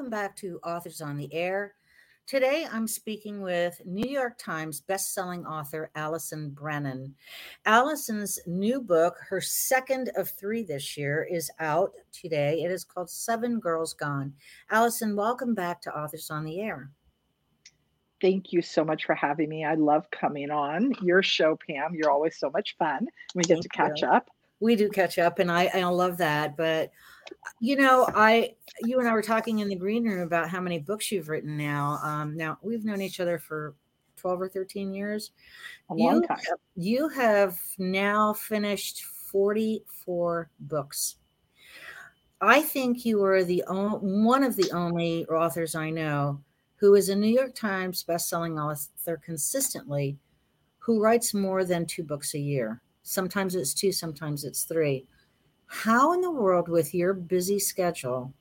welcome back to Authors on the Air. Today I'm speaking with New York Times bestselling author Allison Brennan. Allison's new book, her second of three this year, is out today. It is called Seven Girls Gone. Allison, welcome back to Authors on the Air. Thank you so much for having me. I love coming on your show, Pam. You're always so much fun. We get Thank to catch you. up. We do catch up, and I, I love that. But you know, I you and I were talking in the green room about how many books you've written now. Um, now we've known each other for 12 or 13 years. A long you, time. You have now finished 44 books. I think you are the only, one of the only authors I know who is a New York Times bestselling author consistently who writes more than two books a year. Sometimes it's two, sometimes it's three. How in the world, with your busy schedule,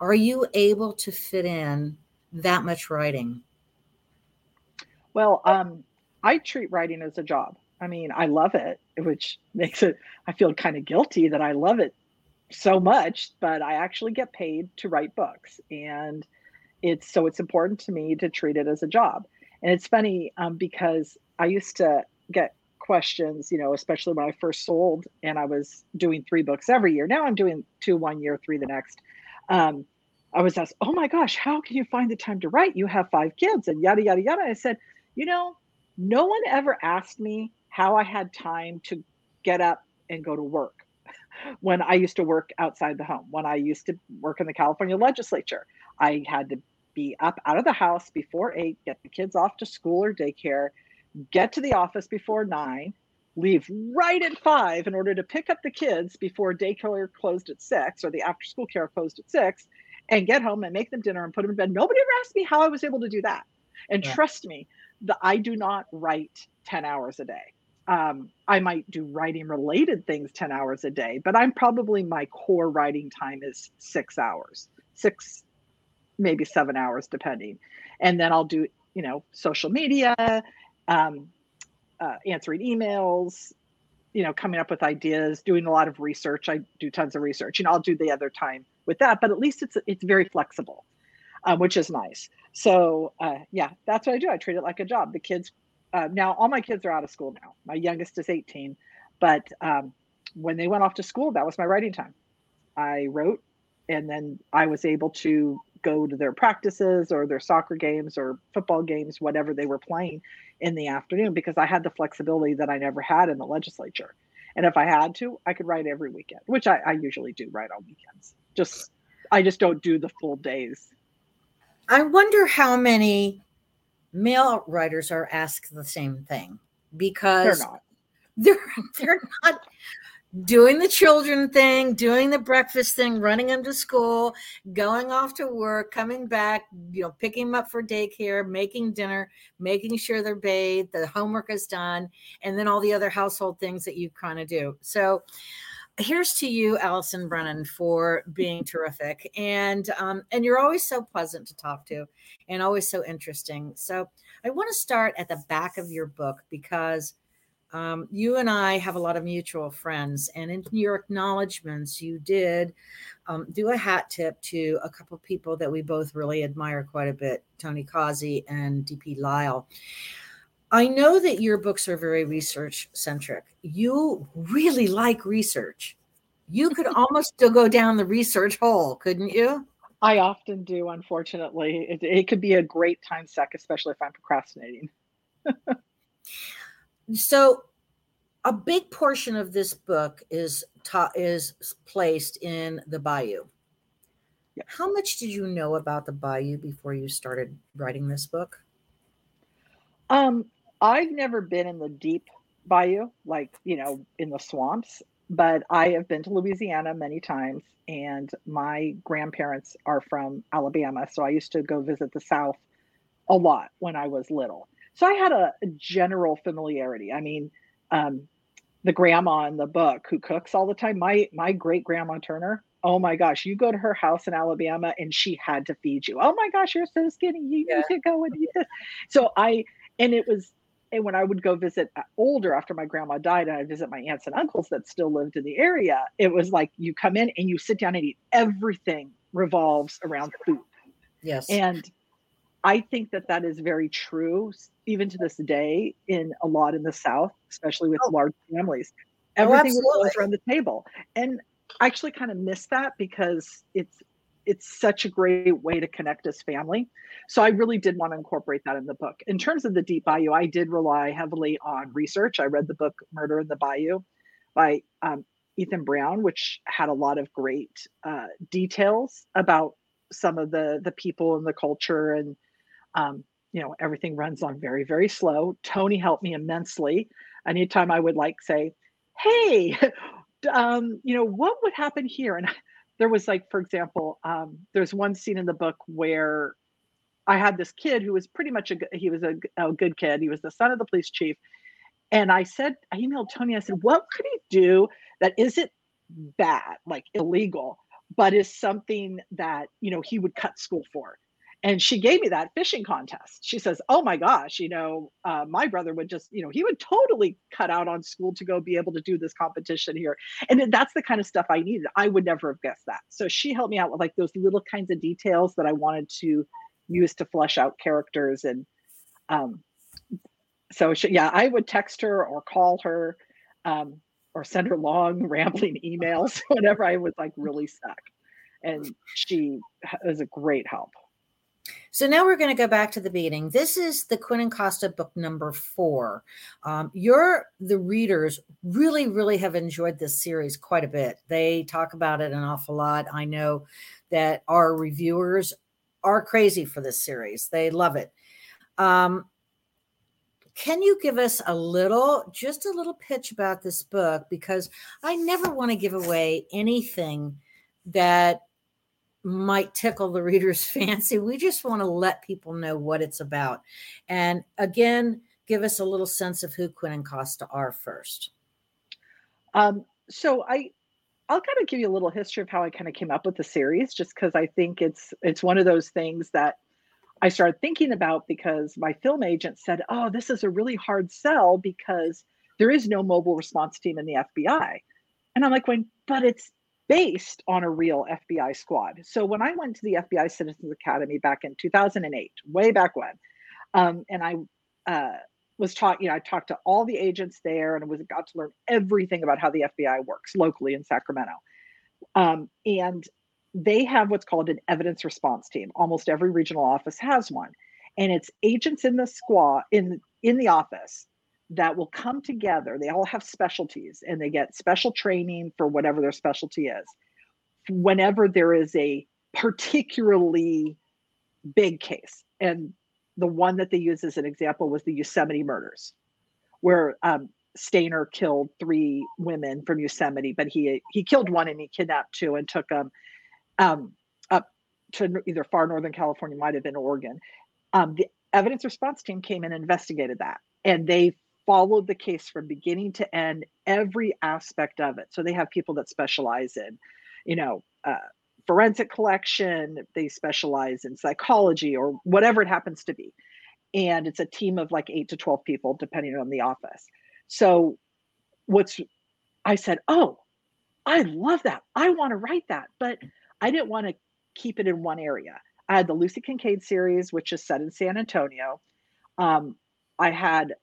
are you able to fit in that much writing? Well, um, I treat writing as a job. I mean, I love it, which makes it, I feel kind of guilty that I love it so much, but I actually get paid to write books. And it's so it's important to me to treat it as a job. And it's funny um, because I used to get questions, you know, especially when I first sold and I was doing three books every year. Now I'm doing two one year, three the next. Um, I was asked, Oh my gosh, how can you find the time to write? You have five kids and yada, yada, yada. I said, You know, no one ever asked me how I had time to get up and go to work when I used to work outside the home. When I used to work in the California legislature, I had to be up out of the house before eight, get the kids off to school or daycare, get to the office before nine, leave right at five in order to pick up the kids before daycare closed at six or the after school care closed at six, and get home and make them dinner and put them in bed. Nobody ever asked me how I was able to do that. And yeah. trust me, the, I do not write 10 hours a day. Um, I might do writing related things 10 hours a day, but I'm probably my core writing time is six hours, six, maybe seven hours, depending. And then I'll do, you know, social media um, uh, answering emails, you know, coming up with ideas, doing a lot of research. I do tons of research. and I'll do the other time with that, but at least it's it's very flexible, uh, which is nice. So uh, yeah, that's what I do. I treat it like a job. The kids uh, now, all my kids are out of school now. My youngest is 18, but um, when they went off to school, that was my writing time. I wrote, and then I was able to go to their practices or their soccer games or football games, whatever they were playing in the afternoon, because I had the flexibility that I never had in the legislature. And if I had to, I could write every weekend, which I, I usually do write on weekends. Just I just don't do the full days. I wonder how many male writers are asked the same thing because they're not. They're they're not doing the children thing, doing the breakfast thing, running them to school, going off to work, coming back, you know, picking them up for daycare, making dinner, making sure they're bathed, the homework is done, and then all the other household things that you kind of do. So here's to you, Allison Brennan, for being terrific. And um, and you're always so pleasant to talk to and always so interesting. So I want to start at the back of your book because – um, you and I have a lot of mutual friends, and in your acknowledgments, you did um, do a hat tip to a couple people that we both really admire quite a bit Tony Causey and DP Lyle. I know that your books are very research centric. You really like research. You could almost still go down the research hole, couldn't you? I often do, unfortunately. It, it could be a great time suck, especially if I'm procrastinating. so a big portion of this book is ta- is placed in the bayou. Yeah. how much did you know about the bayou before you started writing this book? Um i've never been in the deep bayou like you know in the swamps but i have been to louisiana many times and my grandparents are from alabama so i used to go visit the south a lot when i was little so I had a, a general familiarity. I mean, um, the grandma in the book who cooks all the time, my my great grandma Turner. Oh my gosh, you go to her house in Alabama and she had to feed you. Oh my gosh, you're so skinny. You yeah. need to go and eat this. So I and it was and when I would go visit uh, older after my grandma died and I visit my aunts and uncles that still lived in the area, it was like you come in and you sit down and eat everything revolves around food Yes. And I think that that is very true, even to this day, in a lot in the South, especially with oh. large families. Oh, Everything oh, goes around the table, and I actually kind of miss that because it's it's such a great way to connect as family. So I really did want to incorporate that in the book. In terms of the Deep Bayou, I did rely heavily on research. I read the book Murder in the Bayou by um, Ethan Brown, which had a lot of great uh, details about some of the the people and the culture and um, you know everything runs on very very slow. Tony helped me immensely. Anytime I would like say, "Hey, um, you know what would happen here?" and there was like for example um, there's one scene in the book where i had this kid who was pretty much a he was a, a, good kid he was the son of the police chief and i said i emailed tony i said what could he do that isn't bad like illegal but is something that you know he would cut school for and she gave me that fishing contest. She says oh my gosh you know uh, my brother would just you know he would totally cut out on school to go be able to do this competition here. And that's the kind of stuff i needed. I would never have guessed that. So she helped me out with like those little kinds of details that i wanted to use to flesh out characters and um so she, yeah i would text her or call her um or send her long rambling emails whenever i was like really stuck. And she was a great help so now we're going to go back to the beating. This is the Quinn and Costa book number four. Um, you're the readers really, really have enjoyed this series quite a bit. They talk about it an awful lot. I know that our reviewers are crazy for this series. They love it. Um, can you give us a little, just a little pitch about this book? Because I never want to give away anything that might tickle the reader's fancy. We just want to let people know what it's about. And again, give us a little sense of who Quinn and Costa are first. Um, so I I'll kind of give you a little history of how I kind of came up with the series, just because I think it's it's one of those things that I started thinking about because my film agent said, "Oh, this is a really hard sell because there is no mobile response team in the FBI," and I'm like, "When, but it's based on a real FBI squad. So when I went to the FBI Citizens Academy back in 2008, way back when, um, and I uh, was taught, you know, I talked to all the agents there and was got to learn everything about how the FBI works locally in Sacramento. Um, and they have what's called an evidence response team. Almost every regional office has one, and it's agents in the squad in in the office that will come together. They all have specialties and they get special training for whatever their specialty is. Whenever there is a particularly big case, and the one that they use as an example was the Yosemite murders, where um, Stayner killed three women from Yosemite, but he he killed one and he kidnapped two and took them um, up to either far northern California, might have been Oregon. Um, the evidence response team came and investigated that, and they followed the case from beginning to end, every aspect of it. So they have people that specialize in, you know, uh, forensic collection, they specialize in psychology or whatever it happens to be. And it's a team of like eight to 12 people, depending on the office. So, what's I said, oh, I love that. I want to write that. But I didn't want to keep it in one area. I had the Lucy Kincaid series, which is set in San Antonio. Um, I had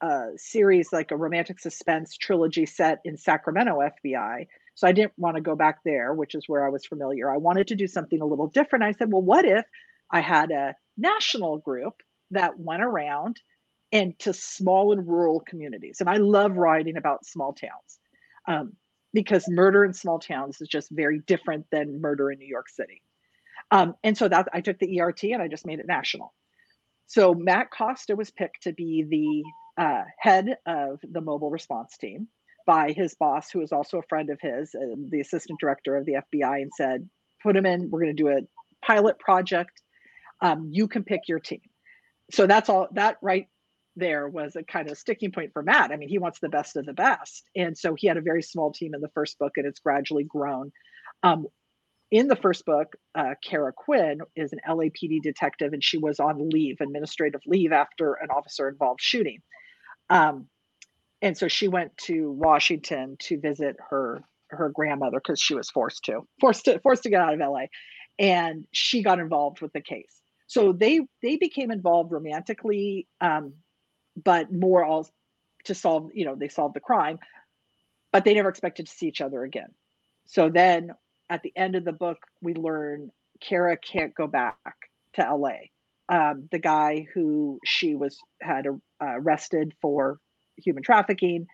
a series like a romantic suspense trilogy set in Sacramento FBI. So I didn't want to go back there, which is where I was familiar. I wanted to do something a little different. I said, well, what if I had a national group that went around and to small and rural communities? And I love writing about small towns um, because murder in small towns is just very different than murder in New York City. Um, and so that I took the ERT and I just made it national. So Matt Costa was picked to be the uh, head of the mobile response team by his boss, who is also a friend of his, uh, the assistant director of the FBI, and said, "Put him in. We're going to do a pilot project. Um, you can pick your team." So that's all. That right there was a kind of sticking point for Matt. I mean, he wants the best of the best, and so he had a very small team in the first book, and it's gradually grown. Um, in the first book, uh, Kara Quinn is an LAPD detective, and she was on leave, administrative leave, after an officer involved shooting. Um, and so she went to Washington to visit her her grandmother because she was forced to forced to forced to get out of LA. and she got involved with the case. So they they became involved romantically, um, but more all to solve. You know, they solved the crime, but they never expected to see each other again. So then at the end of the book, we learn Kara can't go back to LA. Um, the guy who she was had uh, arrested for human trafficking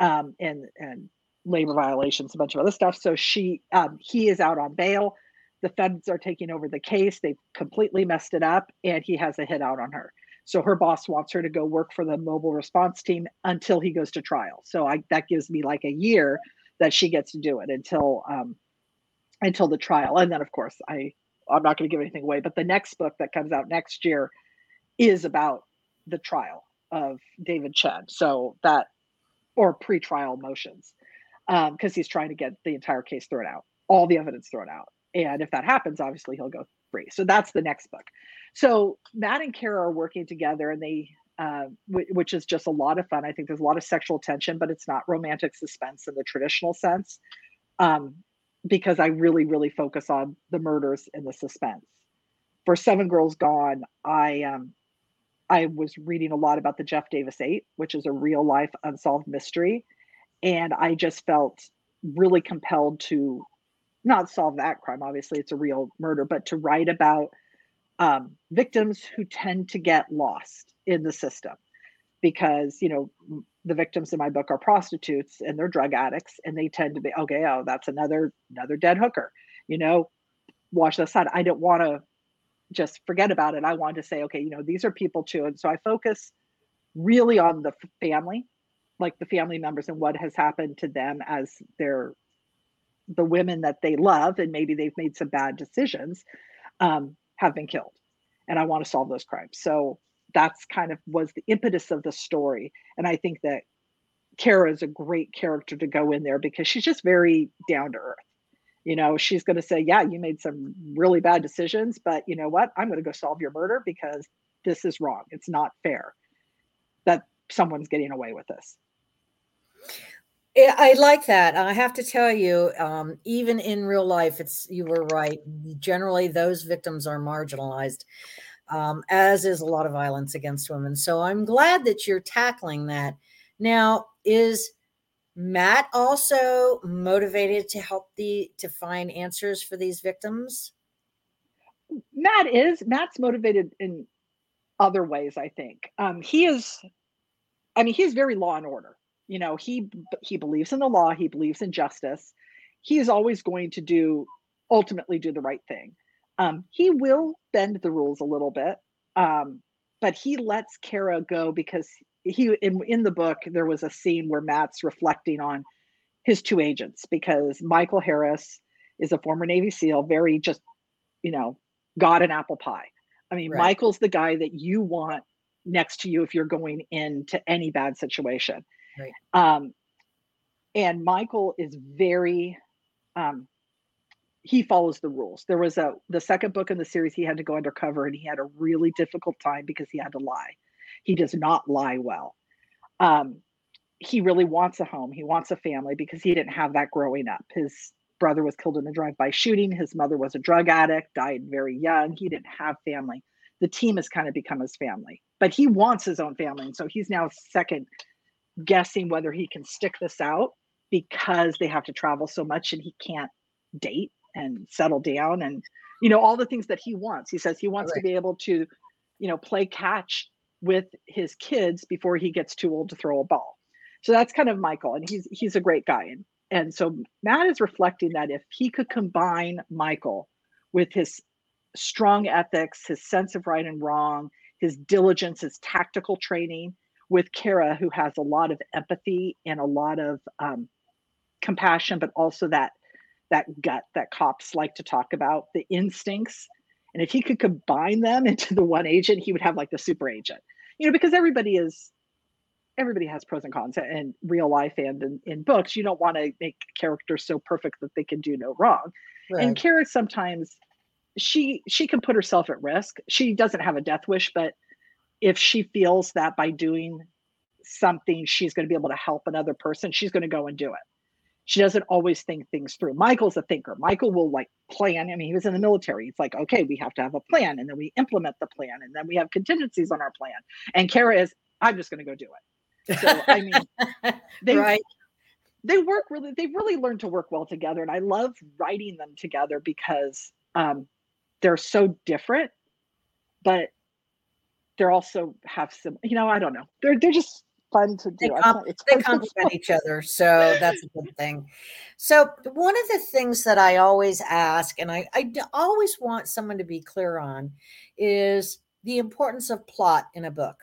um, and and labor violations, a bunch of other stuff. So she um, he is out on bail. The feds are taking over the case. They've completely messed it up, and he has a hit out on her. So her boss wants her to go work for the mobile response team until he goes to trial. So I, that gives me like a year that she gets to do it until um, until the trial. And then of course I I'm not going to give anything away, but the next book that comes out next year is about the trial of David Chen. So that or pre-trial motions because um, he's trying to get the entire case thrown out, all the evidence thrown out. And if that happens, obviously he'll go free. So that's the next book. So Matt and Kara are working together, and they, uh, w- which is just a lot of fun. I think there's a lot of sexual tension, but it's not romantic suspense in the traditional sense, um, because I really, really focus on the murders and the suspense. For Seven Girls Gone, I um, I was reading a lot about the Jeff Davis Eight, which is a real life unsolved mystery, and I just felt really compelled to not solve that crime. Obviously, it's a real murder, but to write about um, victims who tend to get lost in the system because you know the victims in my book are prostitutes and they're drug addicts and they tend to be okay oh that's another another dead hooker you know? Wash that aside. I don't want to just forget about it. I want to say okay you know these are people too. And so i focus really on the family like the family members and what has happened to them as they're the women that they love and maybe they've made some bad decisions um, have been killed. And i want to solve those crimes. So that's kind of was the impetus of the story. And i think that kara is a great character to go in there because she's just very down to earth. You know she's going to say yeah you made some really bad decisions but you know what? I'm going to go solve your murder because this is wrong. It's not fair that someone's getting away with this. I like that. I have to tell you, um, even in real life, it's you were right. Generally, those victims are marginalized, um, as is a lot of violence against women. So I'm glad that you're tackling that. Now, is Matt also motivated to help the to find answers for these victims? Matt is. Matt's motivated in other ways. I think um, he is. I mean, he's very law and order you know he he believes in the law he believes in justice he is always going to do ultimately do the right thing um, he will bend the rules a little bit um, but he lets kara go because he in, in the book there was a scene where matt's reflecting on his two agents because michael harris is a former navy seal very just you know god and apple pie i mean right. michael's the guy that you want next to you if you're going into any bad situation Right. Um, and Michael is very, um, he follows the rules. There was a the second book in the series he had to go undercover and he had a really difficult time because he had to lie. He does not lie well. Um, he really wants a home. He wants a family because he didn't have that growing up. His brother was killed in a drive-by shooting. His mother was a drug addict, died very young. He didn't have family. The team has kind of become his family, but he wants his own family, and so he's now second guessing whether he can stick this out because they have to travel so much and he can't date and settle down and you know all the things that he wants. He says he wants right. to be able to you know play catch with his kids before he gets too old to throw a ball. So that's kind of michael and he's he's a great guy. And and so matt is reflecting that if he could combine michael with his strong ethics his sense of right and wrong his diligence his tactical training with Kara, who has a lot of empathy and a lot of um, compassion, but also that that gut that cops like to talk about, the instincts. And if he could combine them into the one agent, he would have like the super agent. You know, because everybody is everybody has pros and cons in real life and in, in books. You don't want to make characters so perfect that they can do no wrong. Right. And Kara sometimes she she can put herself at risk. She doesn't have a death wish, but if she feels that by doing something she's going to be able to help another person she's going to go and do it she doesn't always think things through. Michael's a thinker. Michael will like plan. I mean, he was in the military. It's like, okay, we have to have a plan and then we implement the plan and then we have contingencies on our plan. And Kara is, I'm just going to go do it. So, I mean, they, right. they work really, they've really learn to work well together. And I love writing them together because um, they're so different, but they're also have some, you know, I don't know. They're, they're just fun to do. They, comp- they complement each other, so that's a good thing. So one of the things that I always ask, and I, I always want someone to be clear on, is the importance of plot in a book.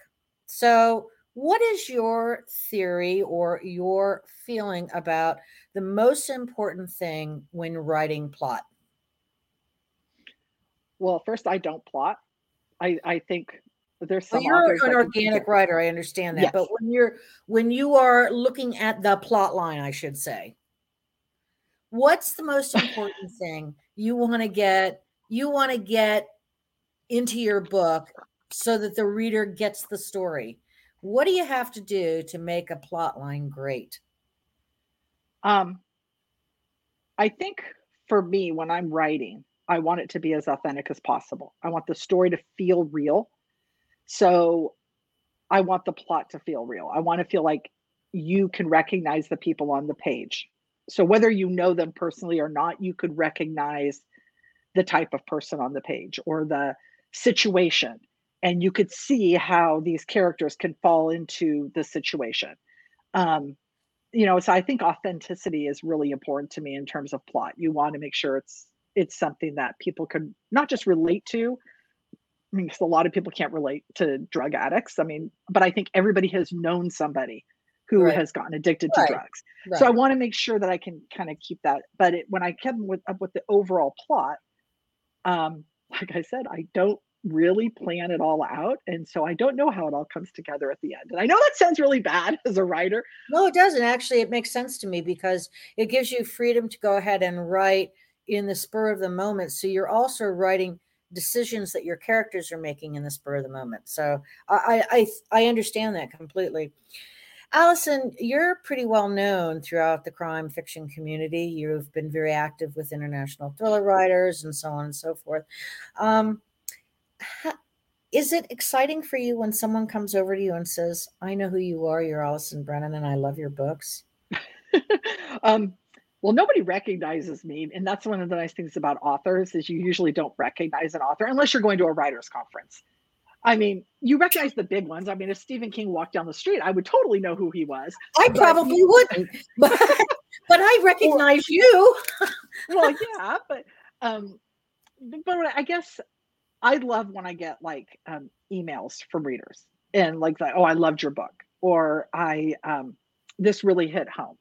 So, what is your theory or your feeling about the most important thing when writing plot? Well, first, I don't plot. I, I think there's well, you're an organic writer i understand that yes. but when you're when you are looking at the plot line i should say what's the most important thing you want to get you want to get into your book so that the reader gets the story? What do you have to do to make a plot line great? Um i think for me when i'm writing i want it to be as authentic as possible. I want the story to feel real so I want the plot to feel real. I want to feel like you can recognize the people on the page. So whether you know them personally or not, you could recognize the type of person on the page or the situation. And you could see how these characters can fall into the situation. Um, you know, so I think authenticity is really important to me in terms of plot. You want to make sure it's it's something that people can not just relate to, I mean, because a lot of people can't relate to drug addicts. I mean, but I think everybody has known somebody who right. has gotten addicted right. to drugs. Right. So I want to make sure that I can kind of keep that. But it, when I kept with, up with the overall plot, um, like I said, I don't really plan it all out. And so I don't know how it all comes together at the end. And I know that sounds really bad as a writer. No, it doesn't. Actually, it makes sense to me because it gives you freedom to go ahead and write in the spur of the moment. So you're also writing decisions that your characters are making in the spur of the moment. So I I I understand that completely. Allison, you're pretty well known throughout the crime fiction community. You've been very active with international thriller writers and so on and so forth. Um, is it exciting for you when someone comes over to you and says, "I know who you are. You're Allison Brennan, and I love your books"? um, well nobody recognizes me and that's one of the nice things about authors is you usually don't recognize an author unless you're going to a writers conference. I mean you recognize the big ones. I mean if stephen king walked down the street i would totally know who he was. I probably wouldn't. but, but i recognize or, you. Well yeah but um but i guess i love when i get like um emails from readers and like oh i loved your book or i um this really hit home.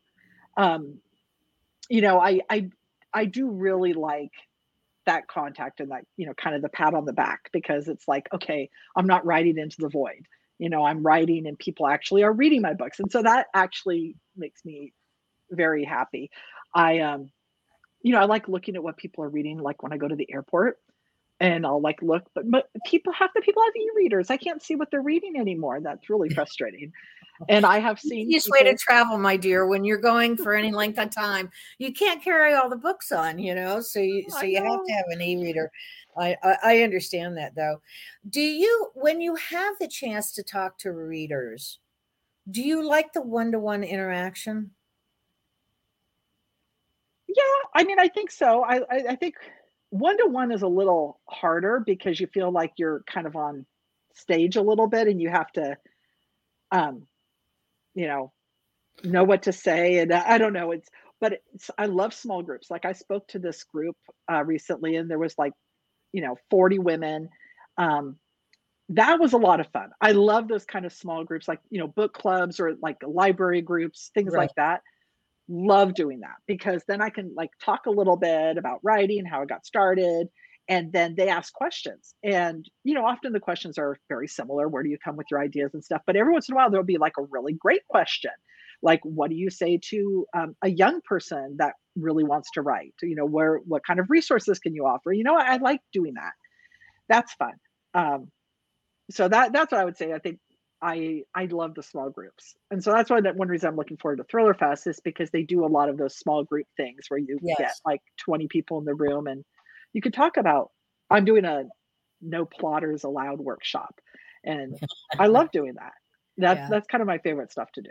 Um you know, I I I do really like that contact and that you know kind of the pat on the back because it's like okay i'm not writing into the void. You know i'm writing and people actually are reading my books. And so that actually makes me very happy. I um you know i like looking at what people are reading like when i go to the airport and I'll like look, but, but people half the people have e-readers. I can't see what they're reading anymore. That's really frustrating. And I have seen easiest people- way to travel, my dear, when you're going for any length of time, you can't carry all the books on, you know. So you oh, so you have to have an e-reader. I, I I understand that though. Do you when you have the chance to talk to readers, do you like the one-to-one interaction? Yeah, I mean, I think so. I, I, I think one to one is a little harder because you feel like you're kind of on stage a little bit and you have to um you know know what to say and i don't know it's but it's, i love small groups. Like i spoke to this group uh, recently and there was like you know 40 women. Um that was a lot of fun. I love those kind of small groups like you know book clubs or like library groups things right. like that love doing that because then I can like talk a little bit about writing, how I got started, and then they ask questions. And you know, often the questions are very similar. Where do you come with your ideas and stuff? But every once in a while, there'll be like a really great question, like what do you say to um, a young person that really wants to write? You know, where what kind of resources can you offer? You know, I, I like doing that. That's fun. Um, so that that's what I would say. I think I I love the small groups, and so that's why that one reason I'm looking forward to Thriller Fest is because they do a lot of those small group things where you yes. get like 20 people in the room and you could talk about. I'm doing a no plotters allowed workshop, and I love doing that. That's yeah. that's kind of my favorite stuff to do.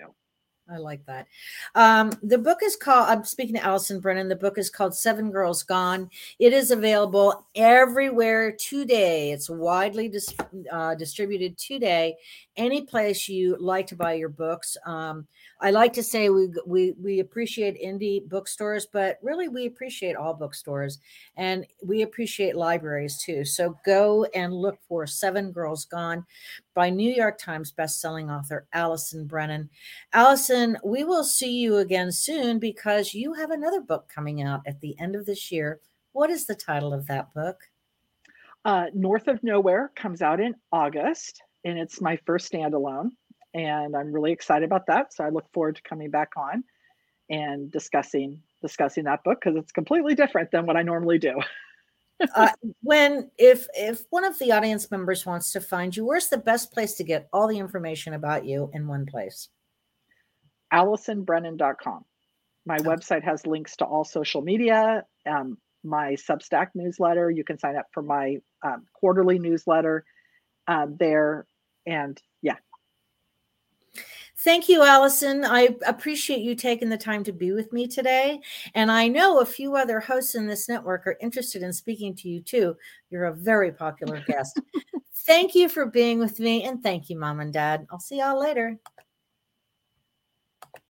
I like that. Um, the book is called, I'm speaking to Allison Brennan. The book is called Seven Girls Gone. It is available everywhere today. It's widely dis- uh, distributed today. Any place you like to buy your books. Um, I like to say we, we, we appreciate indie bookstores, but really we appreciate all bookstores and we appreciate libraries too. So go and look for Seven Girls Gone by New York Times bestselling author Allison Brennan. Allison, we will see you again soon because you have another book coming out at the end of this year. What is the title of that book? Uh, North of Nowhere comes out in August, and it's my first standalone. And I'm really excited about that. So I look forward to coming back on and discussing discussing that book because it's completely different than what I normally do. uh, when if if one of the audience members wants to find you, where's the best place to get all the information about you in one place? AllisonBrennan.com. My website has links to all social media, um, my Substack newsletter. You can sign up for my um, quarterly newsletter um, there. And yeah, Thank you, Allison. I appreciate you taking the time to be with me today. And I know a few other hosts in this network are interested in speaking to you too. You're a very popular guest. thank you for being with me. And thank you, Mom and Dad. I'll see y'all later.